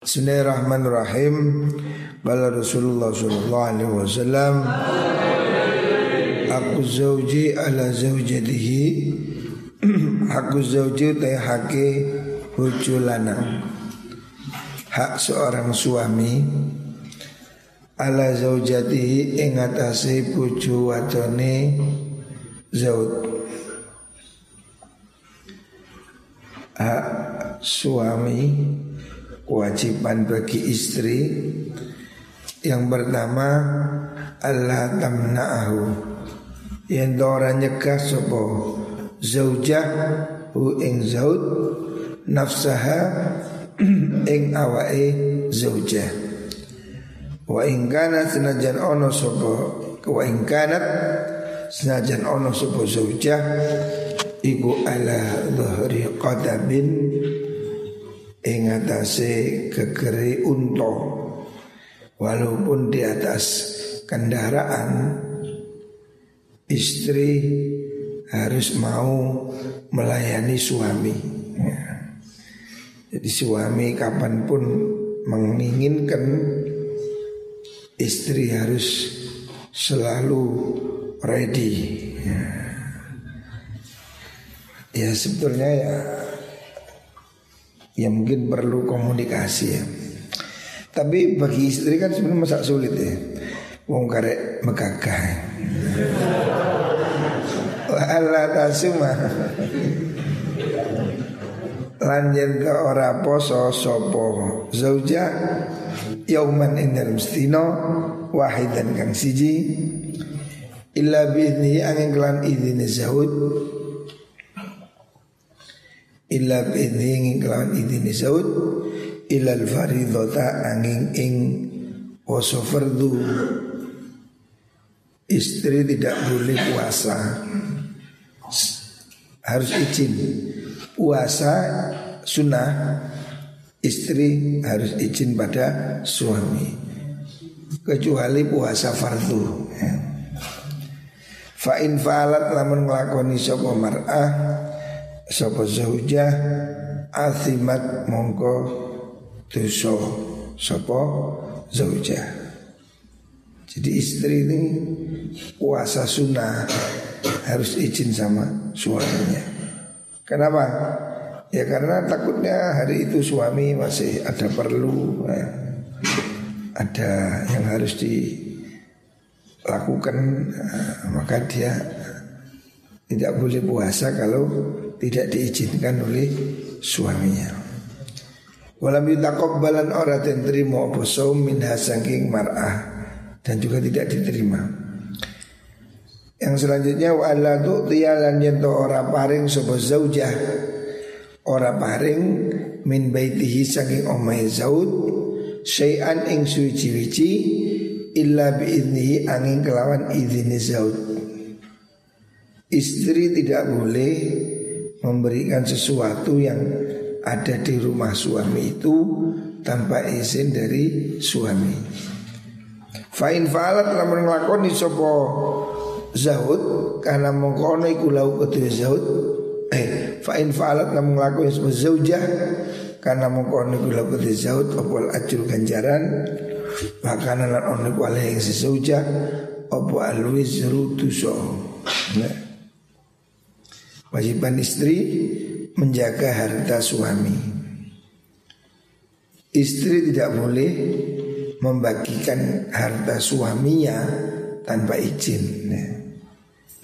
Bismillahirrahmanirrahim. Bala Rasulullah sallallahu alaihi wasallam Aku zauji ala zaujatihi. Aku zauji teh hake hujulana Hak seorang suami Ala zaujatihi ing atase bojo wadone zauj Hak suami kewajiban bagi istri. Yang pertama Allah tamna'ahu. Yang dora nyegah sopo zaujah hu ing zaud nafsaha ing awake zaujah. Wa ing kana senajan ono sopo wa ing kanat senajan ono sopo zaujah iku ala dhuhri qadabin ing atase unta. Walaupun di atas kendaraan istri harus mau melayani suami. Ya. jadi suami kapan pun menginginkan istri harus selalu ready. Ya, ya sebetulnya ya ya mungkin perlu komunikasi ya. Tapi bagi istri kan sebenarnya masa sulit ya. Wong karek megagah. Allah tasuma. Lan yen ora poso sapa zauja yauman ing dalam stino wahidan kang siji illa biidni angin kelan idine zaud illa biidni kelawan idini saud ilal faridota angin ing poso fardu istri tidak boleh puasa. Harus izin. Puasa sunnah. Istri harus izin pada suami. Kecuali puasa fardu. Ya. fa in fa'alat lamun nglakoni sapa mar'ah Sopo zaujah Athimat mongko Doso Sopo zaujah Jadi istri ini Puasa sunnah Harus izin sama suaminya Kenapa? Ya karena takutnya hari itu suami masih ada perlu ya. Ada yang harus dilakukan Maka dia tidak boleh puasa kalau tidak diizinkan oleh suaminya. Walam yutakobbalan orang yang terima apa saum min hasangking mar'ah dan juga tidak diterima. Yang selanjutnya wa alla tu'tiyalan yento ora paring sapa zaujah ora paring min baitihi saking omahe zaud syai'an ing suci-wici illa biiznihi angin kelawan izini zaud Istri tidak boleh memberikan sesuatu yang ada di rumah suami itu tanpa izin dari suami. Fa'in fa'alat lamun nglakoni sapa Zahud karena mengkono iku lau Zahud eh fa'in fa'alat lamun nglakoni sapa zaujah karena mengkono iku lau Zahud apa ajur ganjaran bahkan lan ono iku alih ing sesaujah apa alwizru tuso. Nah. Wajiban istri menjaga harta suami. Istri tidak boleh membagikan harta suaminya tanpa izin.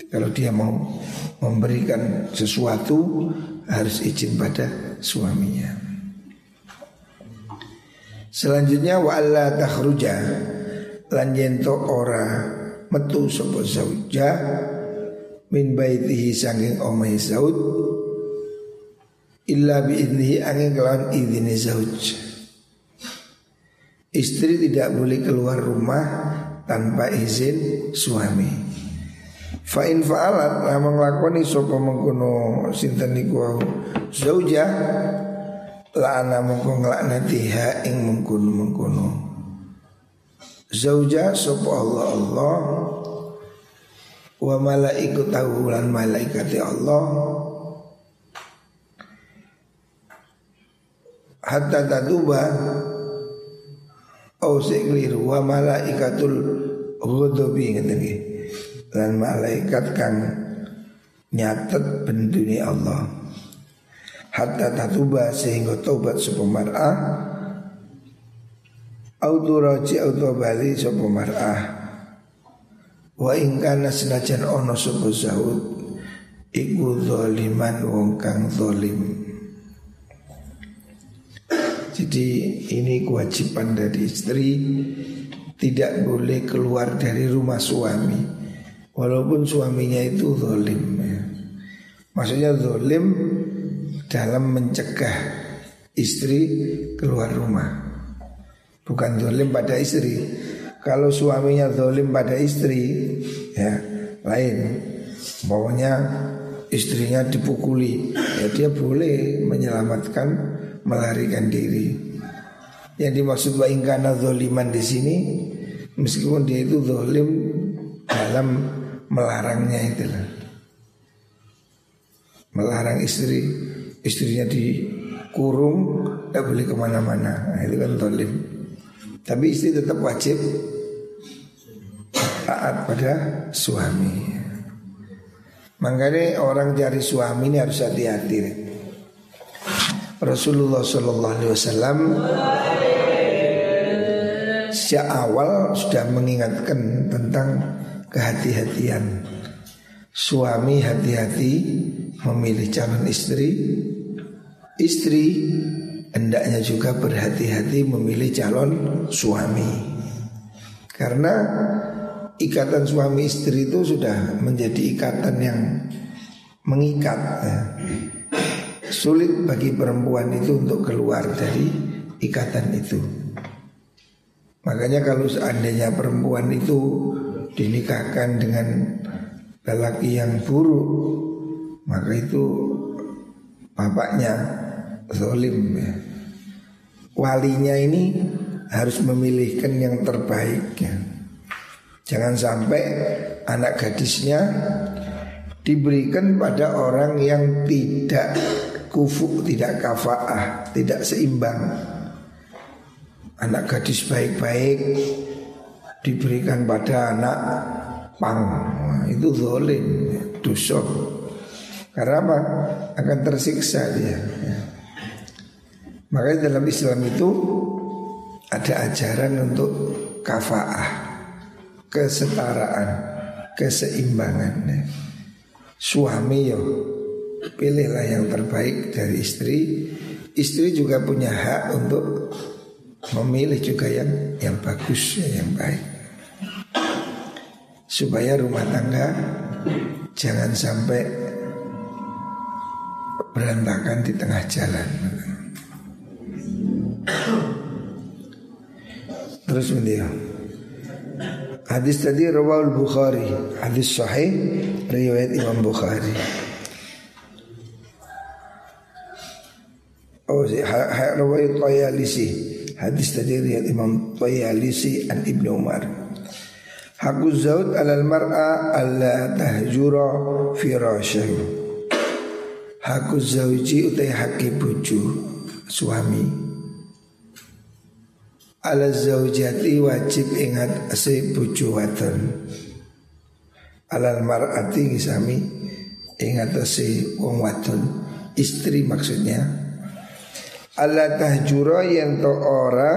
Kalau dia mau memberikan sesuatu harus izin pada suaminya. Selanjutnya wa alla takhruja lan ora metu sapa zauja min baitihi sanging omai Zaud illa biidnihi angin kelawan idini zauj. Istri tidak boleh keluar rumah tanpa izin suami. Fa fa'alat lamang lakoni sapa mengkono sinten niku zauja la'ana mengko nglaknatiha ing mengkono-mengkono. Zauja sapa Allah Allah wa malaikatahu lan malaikati Allah. Hatta taduba Oh sik keliru. Wa malaikatul nggih. Lan malaikat kang nyatet bendune Allah. Hatta tatuba sehingga tobat sapa mar'ah. Auto roji auto bali mar'ah Wa ingkana senajan ono sapa zaud Iku zoliman wong kang zolim Jadi ini kewajiban dari istri Tidak boleh keluar dari rumah suami Walaupun suaminya itu zolim ya. Maksudnya zolim dalam mencegah istri keluar rumah. Bukan zolim pada istri Kalau suaminya zolim pada istri Ya lain Pokoknya istrinya dipukuli Ya dia boleh menyelamatkan melarikan diri. Yang dimaksud ingkana zoliman di sini meskipun dia itu zolim dalam melarangnya itu Melarang istri, istrinya dikurung, tidak boleh ke mana-mana. Nah, itu kan zolim. Tapi istri tetap wajib taat pada suami. Makanya orang cari suami ini harus hati-hati. Rasulullah Shallallahu Alaihi Wasallam sejak awal sudah mengingatkan tentang kehati-hatian. Suami hati-hati memilih calon istri, istri hendaknya juga berhati-hati memilih calon suami. Karena ikatan suami istri itu sudah menjadi ikatan yang mengikat. Ya sulit bagi perempuan itu untuk keluar dari ikatan itu. Makanya kalau seandainya perempuan itu dinikahkan dengan lelaki yang buruk, maka itu bapaknya zolim ya. Walinya ini harus memilihkan yang terbaik ya. Jangan sampai anak gadisnya diberikan pada orang yang tidak kufu tidak kafaah, tidak seimbang. Anak gadis baik-baik diberikan pada anak pang, itu zolim, dosa. Karena apa? Akan tersiksa dia. Makanya dalam Islam itu ada ajaran untuk kafaah, kesetaraan, keseimbangan. Suami yo Pilihlah yang terbaik dari istri. Istri juga punya hak untuk Memilih juga yang yang bagus Yang baik. Supaya rumah tangga Jangan sampai Berantakan di tengah jalan. Terus beliau Hadis tadi Rawal Bukhari Hadis sahih Riwayat Imam Bukhari Oh, riwayat Tayalisi Hadis tadi riwayat Imam Tayalisi an Ibnu Umar. Hakku zaud alal mar'a alla tahjura firasyahu. Hakku zauji utai haki buju suami. Ala zaujati wajib ingat si buju wadon. Alal mar'ati ngisami ingat si wong wadon istri maksudnya Allah tahjura yang to ora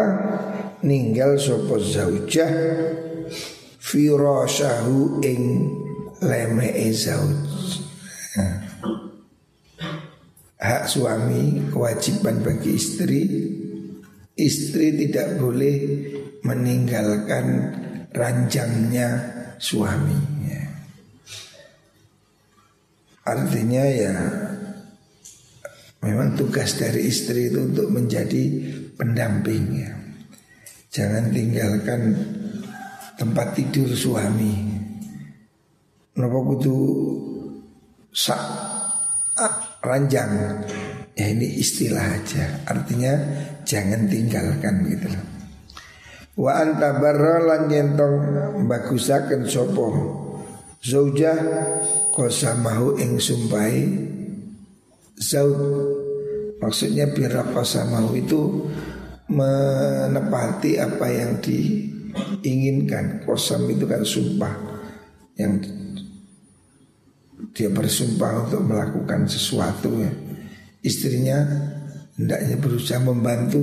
ninggal sopo zaujah firasyahu ing leme'e zauj. Hak suami kewajiban bagi istri Istri tidak boleh meninggalkan ranjangnya suami ya. Artinya ya Memang tugas dari istri itu untuk menjadi pendampingnya. Jangan tinggalkan tempat tidur suami. Napa kudu sak ah, ranjang. Ya ini istilah aja. Artinya jangan tinggalkan gitu loh. Wa anta lan yentong bagusaken sapa zaujah kosamahu ing sumpai Zaud Maksudnya birapa samahu itu menepati apa yang diinginkan. Kosam itu kan sumpah yang dia bersumpah untuk melakukan sesuatu ya. Istrinya hendaknya berusaha membantu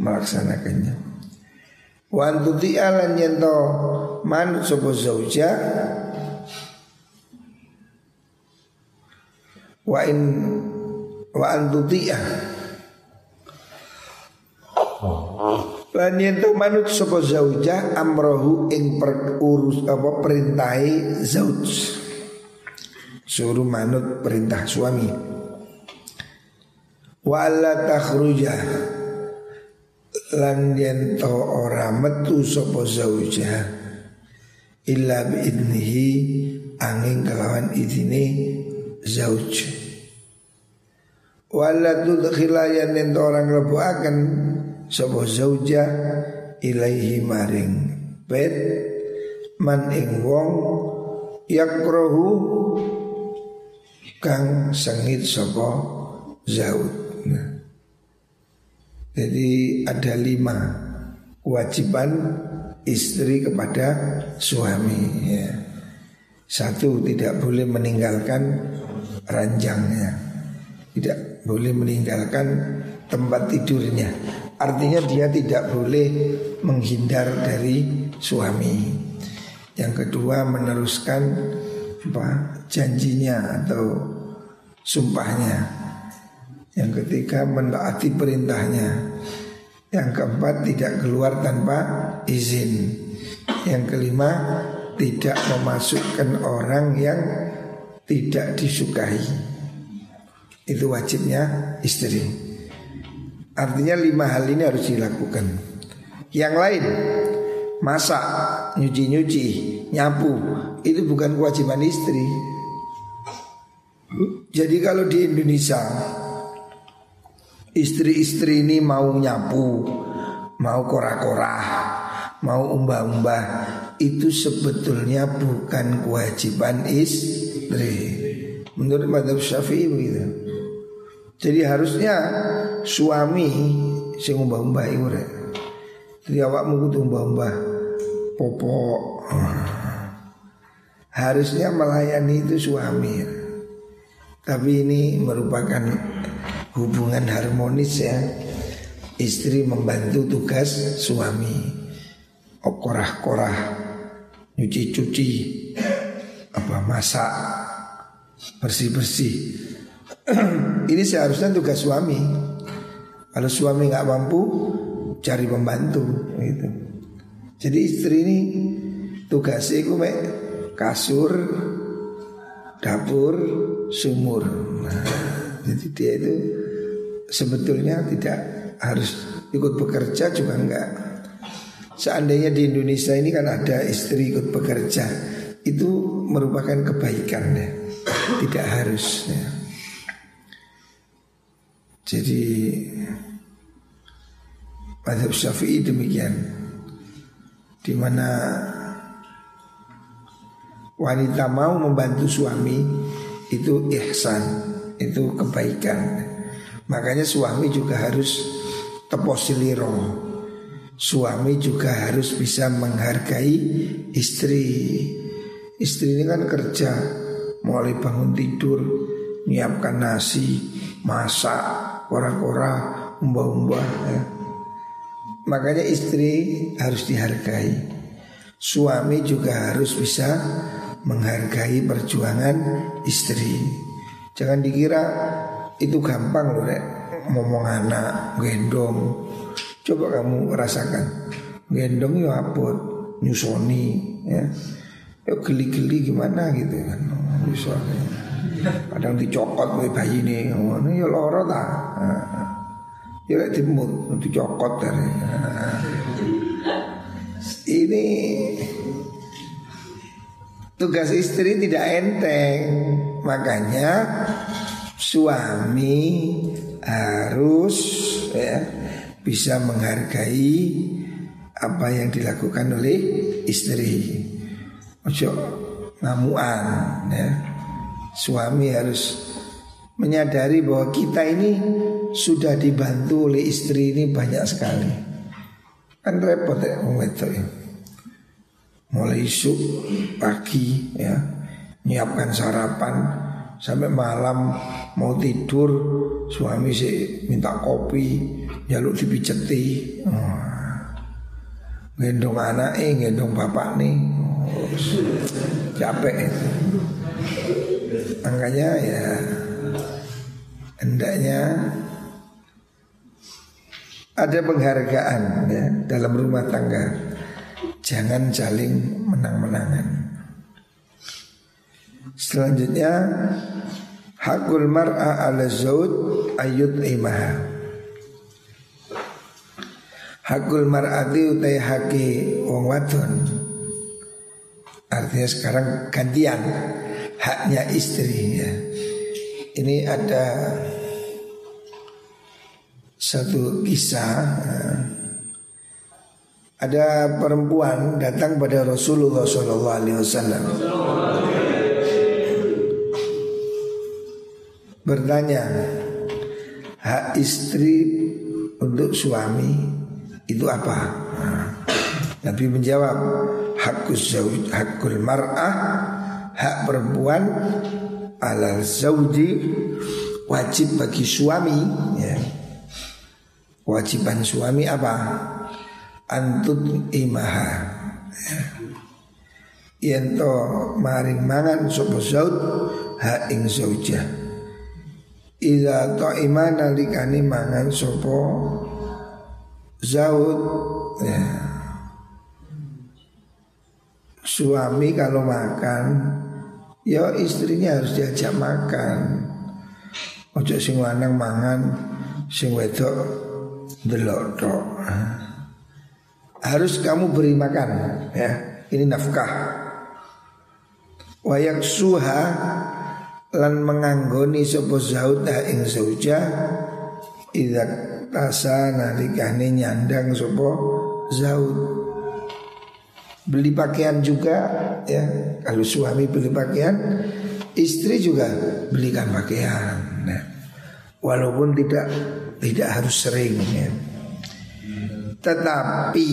melaksanakannya. Wa antuti alan yento manut sopo zauja wa in wa antuti'ah Lan yen manut sapa zaujah amrohu ing urus apa perintahi zauj. Suruh manut perintah suami. Wa alla takhruja lan yen to ora metu sapa zaujah illa bi angin kelawan idine zauj. Wala tudkhilayan yen orang akan sapa zauja ilaihi maring bet man ing wong yakrohu kang sengit sapa zaud nah. Jadi ada lima kewajiban istri kepada suami ya. Satu tidak boleh meninggalkan ranjangnya Tidak boleh meninggalkan tempat tidurnya Artinya dia tidak boleh menghindar dari suami. Yang kedua meneruskan apa janjinya atau sumpahnya. Yang ketiga menaati perintahnya. Yang keempat tidak keluar tanpa izin. Yang kelima tidak memasukkan orang yang tidak disukai. Itu wajibnya istri. Artinya lima hal ini harus dilakukan. Yang lain masak, nyuci-nyuci, nyapu itu bukan kewajiban istri. Jadi kalau di Indonesia istri-istri ini mau nyapu, mau korah-korah, mau umbah-umbah itu sebetulnya bukan kewajiban istri. Menurut Madhab Syafi'i begitu. Jadi harusnya suami sing umbah-umbah rek. Jadi awakmu kudu umbah-umbah popok. Harusnya melayani itu suami. Tapi ini merupakan hubungan harmonis ya. Istri membantu tugas suami. Okorah-korah, nyuci-cuci, apa masak, bersih-bersih ini seharusnya tugas suami. Kalau suami nggak mampu, cari pembantu gitu. Jadi istri ini tugasnya itu kasur, dapur, sumur. Nah, jadi dia itu sebetulnya tidak harus ikut bekerja juga enggak. Seandainya di Indonesia ini kan ada istri ikut bekerja, itu merupakan kebaikan ya. Tidak harus ya. Jadi Madhab Syafi'i demikian di mana wanita mau membantu suami itu ihsan, itu kebaikan. Makanya suami juga harus teposiliro. Suami juga harus bisa menghargai istri. Istri ini kan kerja mulai bangun tidur, nyiapkan nasi, masak, kora-kora, umbah-umbah ya. Makanya istri harus dihargai Suami juga harus bisa menghargai perjuangan istri Jangan dikira itu gampang loh rek. Ngomong anak, gendong. Coba kamu rasakan. Gendong ya abot, nyusoni ya. Ya geli-geli gimana gitu kan. Nyusoni. Kadang dicokot oleh bayi ngono. Ya loro ta. Ya lek dimut dicokot dari. Ini tugas istri tidak enteng. Makanya suami harus ya, bisa menghargai apa yang dilakukan oleh istri. Ojo ngamuan ya suami harus menyadari bahwa kita ini sudah dibantu oleh istri ini banyak sekali. Kan repot ya wedok ya. Mulai isu pagi ya nyiapkan sarapan sampai malam mau tidur suami sih minta kopi jaluk dipijeti. Oh. gendong anak eh gendong bapak nih. Oh, capek. Makanya ya hendaknya ada penghargaan ya dalam rumah tangga. Jangan saling menang-menangan. Selanjutnya Hakul mar'a ala zaud ayut imaha Hakul mar'ati utai haki wong wadon Artinya sekarang gantian Haknya istri ya. Ini ada Satu kisah ya. Ada perempuan datang pada Rasulullah Sallallahu Alaihi Wasallam bertanya hak istri untuk suami itu apa? Nah, Nabi menjawab hakus zauj hakul mar'ah hak perempuan alal zauji wajib bagi suami ya. Kewajiban suami apa? Antut imaha ya. Yento maring mangan sopo zaud ha ing zaujah Ida ta'ima nalikani mangan sopo Zaud. Ya. Suami kalau makan Ya istrinya harus diajak makan. Ojo sing lanang mangan Sing wedok Delok tok. Harus kamu beri makan ya. Ini nafkah. Wayak suha lan menganggoni sapa zauda ing zauja idza tasa nalikane nyandang sapa zaud. Beli pakaian juga ya. Kalau suami beli pakaian istri juga belikan pakaian nah, walaupun tidak tidak harus sering ya. Tetapi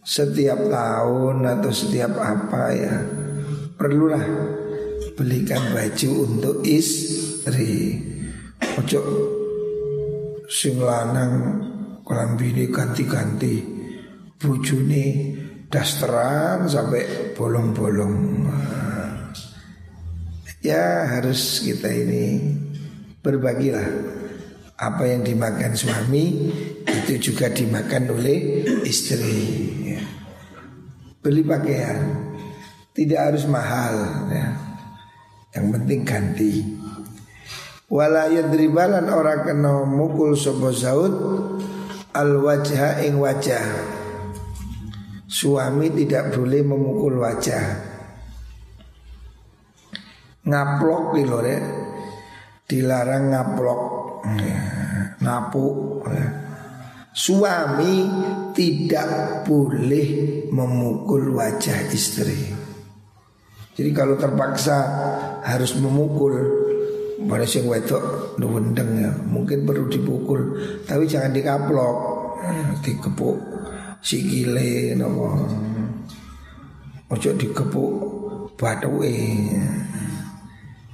setiap tahun atau setiap apa ya perlulah belikan baju untuk istri. Ojo sing lanang bini ganti-ganti bujuni dasteran sampai bolong-bolong. Ya harus kita ini berbagilah apa yang dimakan suami itu juga dimakan oleh istri. Beli pakaian tidak harus mahal ya. Yang penting ganti. Wala yadribalan ora kena mukul sapa zaud al wajha ing wajah. Suami tidak boleh memukul wajah. Ngaplok di ya. Dilarang ngaplok. Ya, napu ya. Suami tidak boleh memukul wajah istri. Jadi kalau terpaksa harus memukul pada sing wedok wendeng ya, mungkin perlu dipukul, tapi jangan dikaplok, dikepuk sikile nopo. Ojo dikepuk batuke.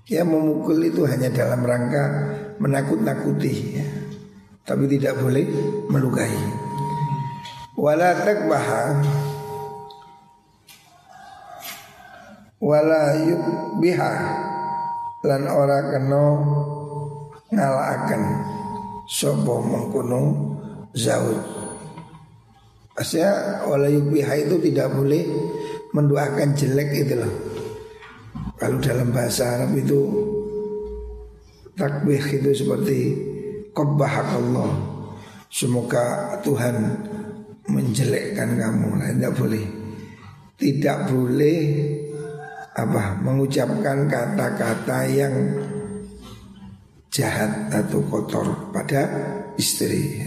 Ya memukul itu hanya dalam rangka menakut-nakuti ya. Tapi tidak boleh melukai Wala takbaha wala biha lan ora kena ngalaaken sapa mengkono zaud. Asya wala biha itu tidak boleh mendoakan jelek itu loh. Kalau dalam bahasa Arab itu Takbih itu seperti Allah Semoga Tuhan menjelekkan kamu. Nah, Tidak boleh. Tidak boleh apa mengucapkan kata-kata yang jahat atau kotor pada istri.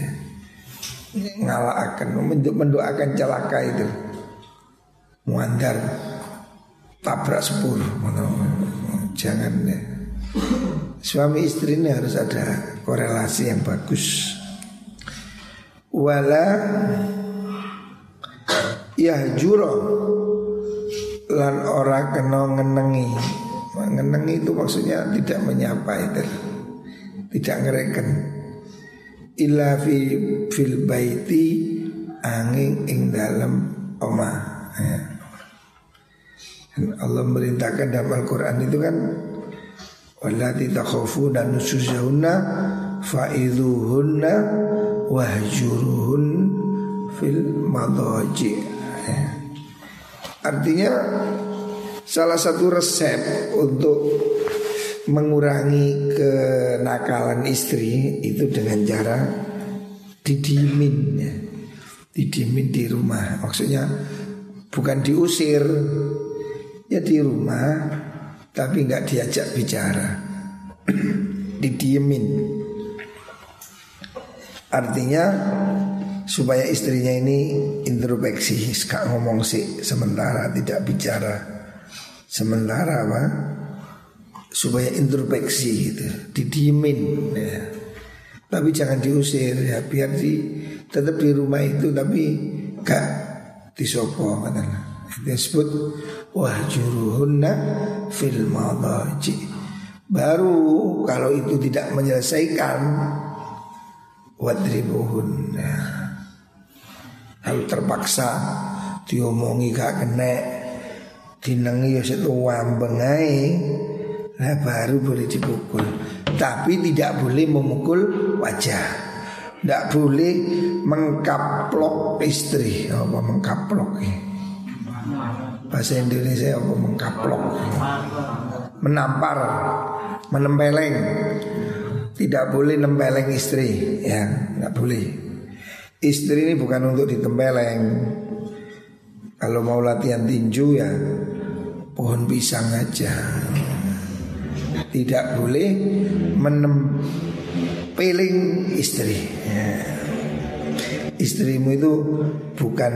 Akan mendoakan celaka itu. Muandar tabrak sepur jangan ya. suami istri ini harus ada korelasi yang bagus. Wala yahjuro lan ora kena ngenengi. Ngenengi itu maksudnya tidak menyapa itu. Tidak ngereken. Illa fi fil baiti angin ing dalam omah. Ya. Allah merintahkan dalam Al-Quran itu kan Walati takhafuna nusuzahunna Fa'idhuhunna Wahjuruhun Fil madaji. Ya. Artinya Salah satu resep untuk mengurangi kenakalan istri itu dengan cara didiemin ya. Didiemin di rumah. Maksudnya bukan diusir. Ya di rumah tapi nggak diajak bicara. didiemin. Artinya supaya istrinya ini introspeksi, gak ngomong sih sementara tidak bicara. Sementara apa? Supaya introspeksi gitu, didiemin ya. Tapi jangan diusir ya, biar di tetap di rumah itu tapi gak disopo katanya. Disebut wah juruhunna fil madaji. Baru kalau itu tidak menyelesaikan wadribuhun ya. Kalau terpaksa diomongi gak kena dinengi ya sik wambeng ae. Nah baru boleh dipukul. Tapi tidak boleh memukul wajah. Tidak boleh mengkaplok istri. Apa mengkaplok ya? Bahasa Indonesia apa mengkaplok? Menampar, menempeleng. Tidak boleh nempeleng istri, ya, nggak boleh. Istri ini bukan untuk ditempeleng. Kalau mau latihan tinju ya pohon pisang aja. Tidak boleh menempeling istri. Ya. Istrimu itu bukan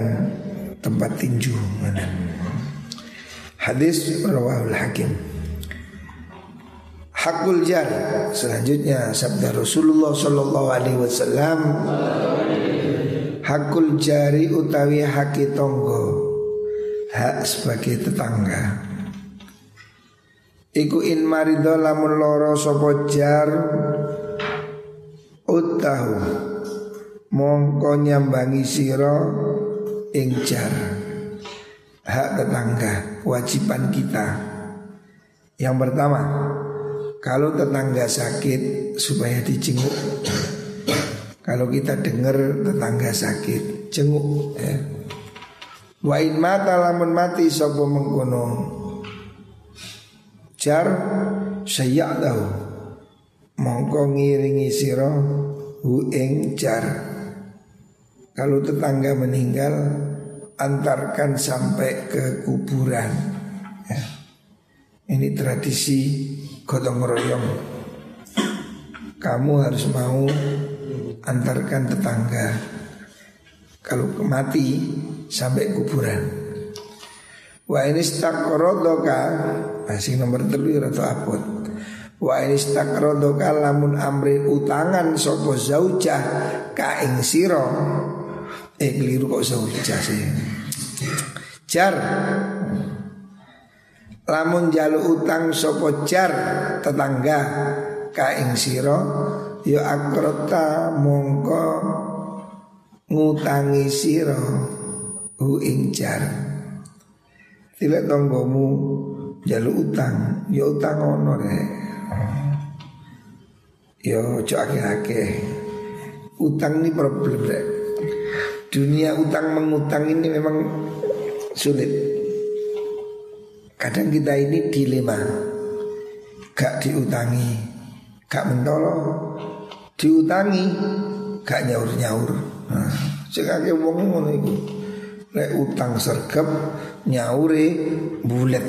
tempat tinju. Hadis rawahul hakim. Hakul jar. Selanjutnya sabda Rasulullah Sallallahu Alaihi Wasallam Hakul jari utawi haki tonggo Hak sebagai tetangga. Iku in marido lamun loro sopo jar utahu mongko nyambangi siro ing jar. Hak tetangga kewajiban kita. Yang pertama kalau tetangga sakit supaya dijenguk kalau kita dengar tetangga sakit jenguk ya. wa in mata lamun mati sopo mengkono jar tahu mongko ngiringi siro hu ing jar kalau tetangga meninggal antarkan sampai ke kuburan ya. ini tradisi gotong royong kamu harus mau antarkan tetangga kalau mati sampai kuburan wa ini stakrodoka masih nomor telu atau apot. Wa istakrodoka lamun amri utangan sopo zaujah kaing siro. Eh keliru kok zaujah sih. Jar Lamun jalu utang sopo jar tetangga kaing siro Yo akrota mongko ngutangi siro hu ing Tidak tonggomu jaluk utang, ya utang ono deh. Ya ojo akeh-akeh. Utang ini problem deh. Dunia utang mengutang ini memang sulit. Kadang kita ini dilema. Gak diutangi, gak mentolo, diutangi, gak nyaur-nyaur. Nah, sekali wong ngono iku. Lek utang sergap nyaure bulet.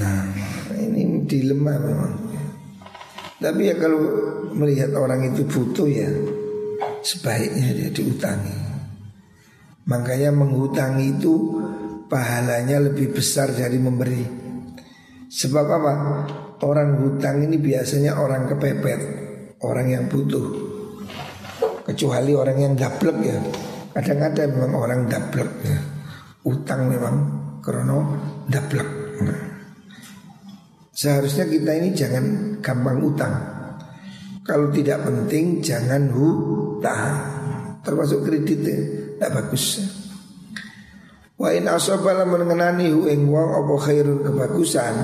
Nah ini dilema memang Tapi ya kalau melihat orang itu butuh ya Sebaiknya dia diutangi Makanya menghutangi itu pahalanya lebih besar dari memberi Sebab apa? Orang hutang ini biasanya orang kepepet Orang yang butuh kecuali orang yang dablek ya. Kadang ada memang orang dablek ya. Utang memang krono dablek. Nah. Seharusnya kita ini jangan gampang utang. Kalau tidak penting jangan hutang. Termasuk kreditnya tidak bagus. Wa in asobala mengenani hu ing wong apa khairun kebagusan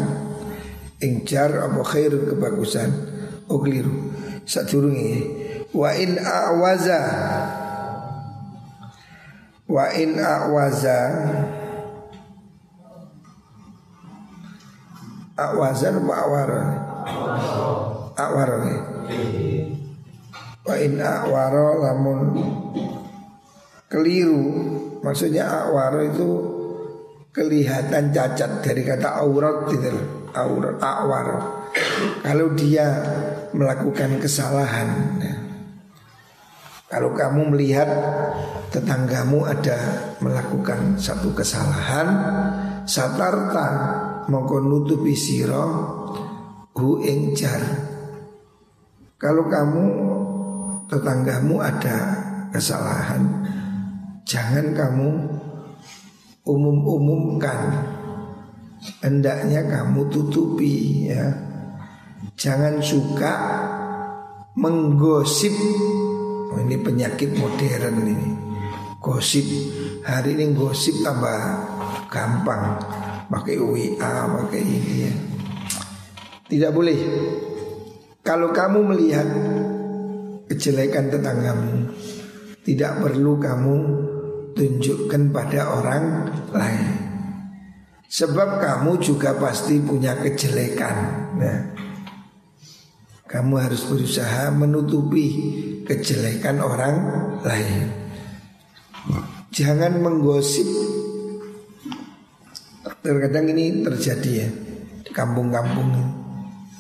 ing jar apa khairun kebagusan oh sadurunge. Wa in awaza. Wa in awaza. Awazan apa awara awara wa in awara lamun. Keliru. Maksudnya awara itu kelihatan cacat dari kata aurat gitu aurat awar. Kalau dia melakukan kesalahan ya. kalau kamu melihat tetanggamu ada melakukan satu kesalahan satarta mongko nutupi siro hu engjar kalau kamu tetanggamu ada kesalahan Jangan kamu umum-umumkan. Hendaknya kamu tutupi ya Jangan suka menggosip. Oh, Ini penyakit modern ini. Gosip. Hari ini gosip tambah gampang. Pakai WA, pakai ini ya. Tidak boleh. Kalau kamu melihat kejelekan tetanggamu Tidak perlu kamu tunjukkan pada orang lain. Sebab kamu juga pasti punya kejelekan. Nah, kamu harus berusaha menutupi kejelekan orang lain. Jangan menggosip. Terkadang ini terjadi ya di kampung-kampung.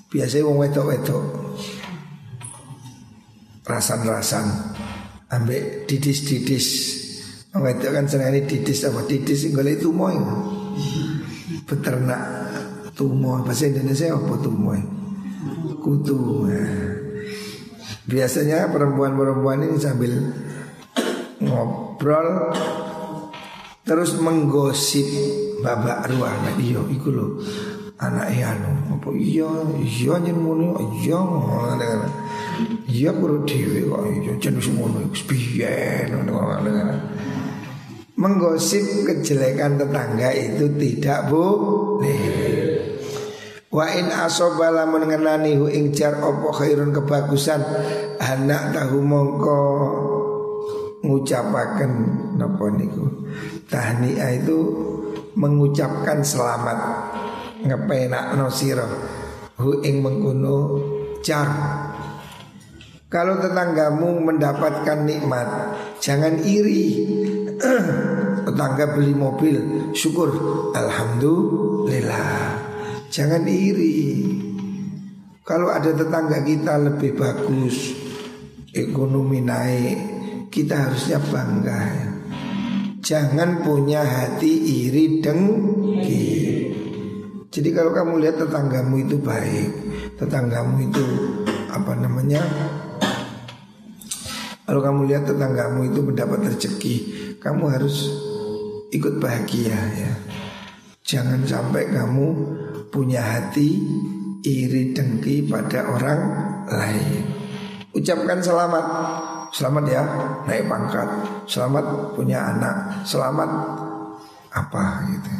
Biasanya wong wedok-wedok rasan-rasan ambek didis-didis itu kan senang ini didis apa didis golek tumoy. Peternak tumoy bahasa Indonesia apa tumoy? Kutu. Nah. Biasanya perempuan-perempuan ini sambil ngobrol terus menggosip babak ruang nah, iyo iku lo anak anu apa iya iya nyen ngono iya iya kudu dhewe kok iya jeneng ngono iku piye menggosip kejelekan tetangga itu tidak boleh. Wa in asobala mengenani hu ingjar opo khairun kebagusan anak tahu mongko ngucapaken napa niku. Tahniah itu mengucapkan selamat ngepenak no siro hu ing mengkuno jar. Kalau tetanggamu mendapatkan nikmat jangan iri. Tetangga beli mobil Syukur. Alhamdulillah Jangan iri. Kalau ada tetangga kita lebih bagus Ekonomi naik Kita harusnya bangga. Jangan punya hati iri dengki. Jadi kalau kamu lihat tetanggamu itu baik Tetanggamu itu Apa namanya kalau kamu lihat tetanggamu itu mendapat rezeki, kamu harus ikut bahagia ya. Jangan sampai kamu punya hati iri dengki pada orang lain. Ucapkan selamat. Selamat ya naik pangkat. Selamat punya anak. Selamat apa gitu.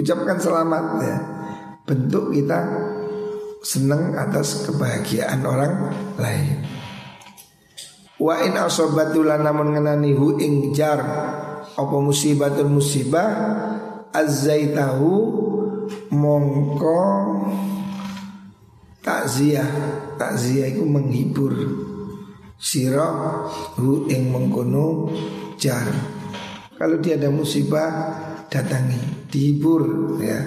Ucapkan selamat ya. Bentuk kita senang atas kebahagiaan orang lain. Wa in asobatul namun ngenani hu ing jar apa musibatul musibah azzaitahu mongko takziah. Takziah itu menghibur. Sira hu ing mengkono jar. Kalau dia ada musibah datangi. Dihibur ya.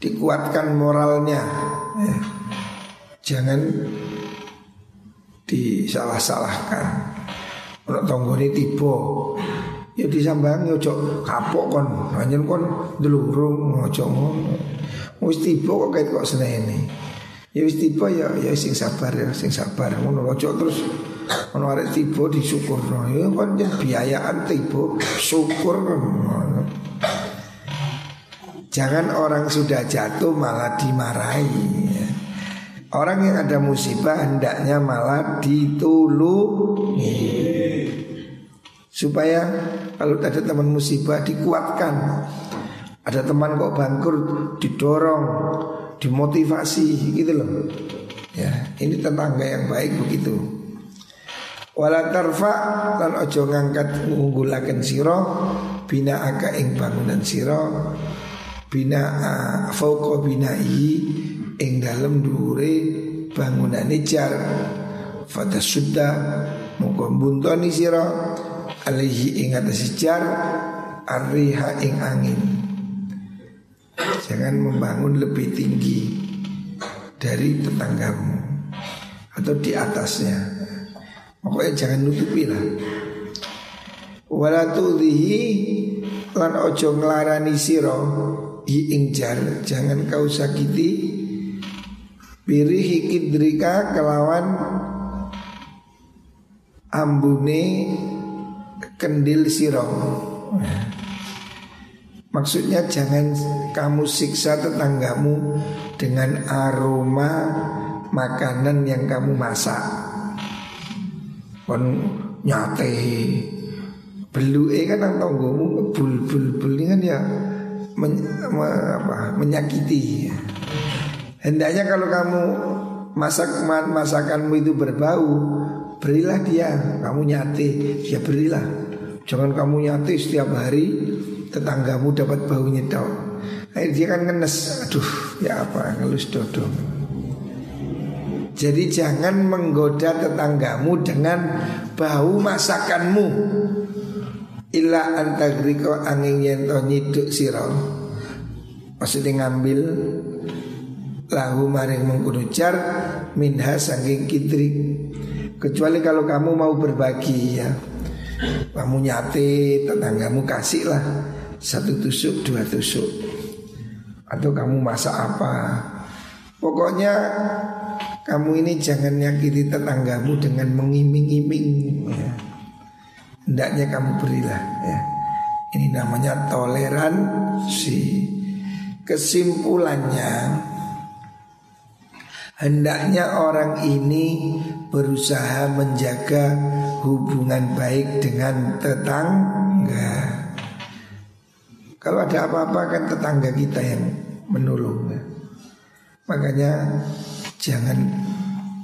Dikuatkan moralnya ya. jangan disalah-salahkan. Ono ini tiba ya disambangi ojo kapok kon, hanya kon delurung ojo ngono. Wis tiba kok kait kok. Ya wis tiba ya ya sing sabar ya sing sabar. Ngono ojo terus Ono arek tiba disyukur ya kan biayaan tiba syukur. Jangan orang sudah jatuh malah dimarahi. Orang yang ada musibah hendaknya malah ditulungi Supaya kalau ada teman musibah dikuatkan. Ada teman kok bangkrut didorong Dimotivasi gitu loh. Ya ini tetangga yang baik begitu. Wala tarfa lan ojo ngangkat mengunggulakan siro Bina aka ing bangunan siro bina fauqa binai ing dalem dhuwure bangunane jar. Fata sudda mongko buntoni sira alaihi ing atas jar arriha ing angin. Jangan membangun lebih tinggi dari tetanggamu atau di atasnya. Pokoknya jangan nutupi lah. Wala lan ojo nglarani sira jar. Jangan kau sakiti. Biri kidrika kelawan ambune kendil siro Maksudnya jangan kamu siksa tetanggamu dengan aroma makanan yang kamu masak Kon nyate Belu kan nang tonggomu bul bul bul kan ya men, me, apa, menyakiti. Hendaknya kalau kamu masak masakanmu itu berbau, berilah dia. Kamu nyate, ya berilah. Jangan kamu nyate setiap hari tetanggamu dapat baunya tau. Akhirnya dia kan ngenes, aduh ya apa ngelus dodong. Jadi jangan menggoda tetanggamu dengan bau masakanmu. Illa antagriko angin yento nyiduk siro Maksudnya ngambil Lahu maring mengkudujar Minha sangking kidrik Kecuali kalau kamu mau berbagi ya Kamu nyate tetanggamu kasih lah Satu tusuk dua tusuk Atau kamu masak apa Pokoknya kamu ini jangan nyakiti tetanggamu dengan mengiming-iming ya. Hendaknya kamu berilah ya. Ini namanya toleransi Kesimpulannya Hendaknya orang ini berusaha menjaga hubungan baik dengan tetangga Kalau ada apa-apa kan tetangga kita yang menolong ya. Makanya jangan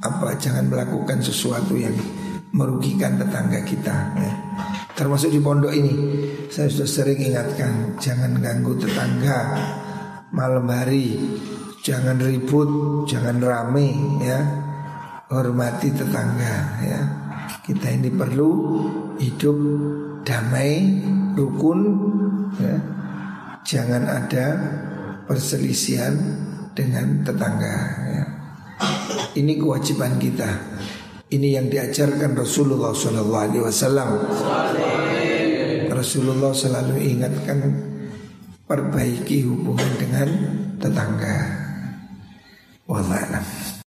apa jangan melakukan sesuatu yang merugikan tetangga kita ya. Termasuk di pondok ini Saya sudah sering ingatkan Jangan ganggu tetangga Malam hari Jangan ribut Jangan rame ya Hormati tetangga ya Kita ini perlu hidup damai Rukun ya. Jangan ada perselisihan dengan tetangga ya. Ini kewajiban kita ini yang diajarkan Rasulullah Sallallahu Alaihi Wasallam. Rasulullah selalu ingatkan perbaiki hubungan dengan tetangga. 我来了。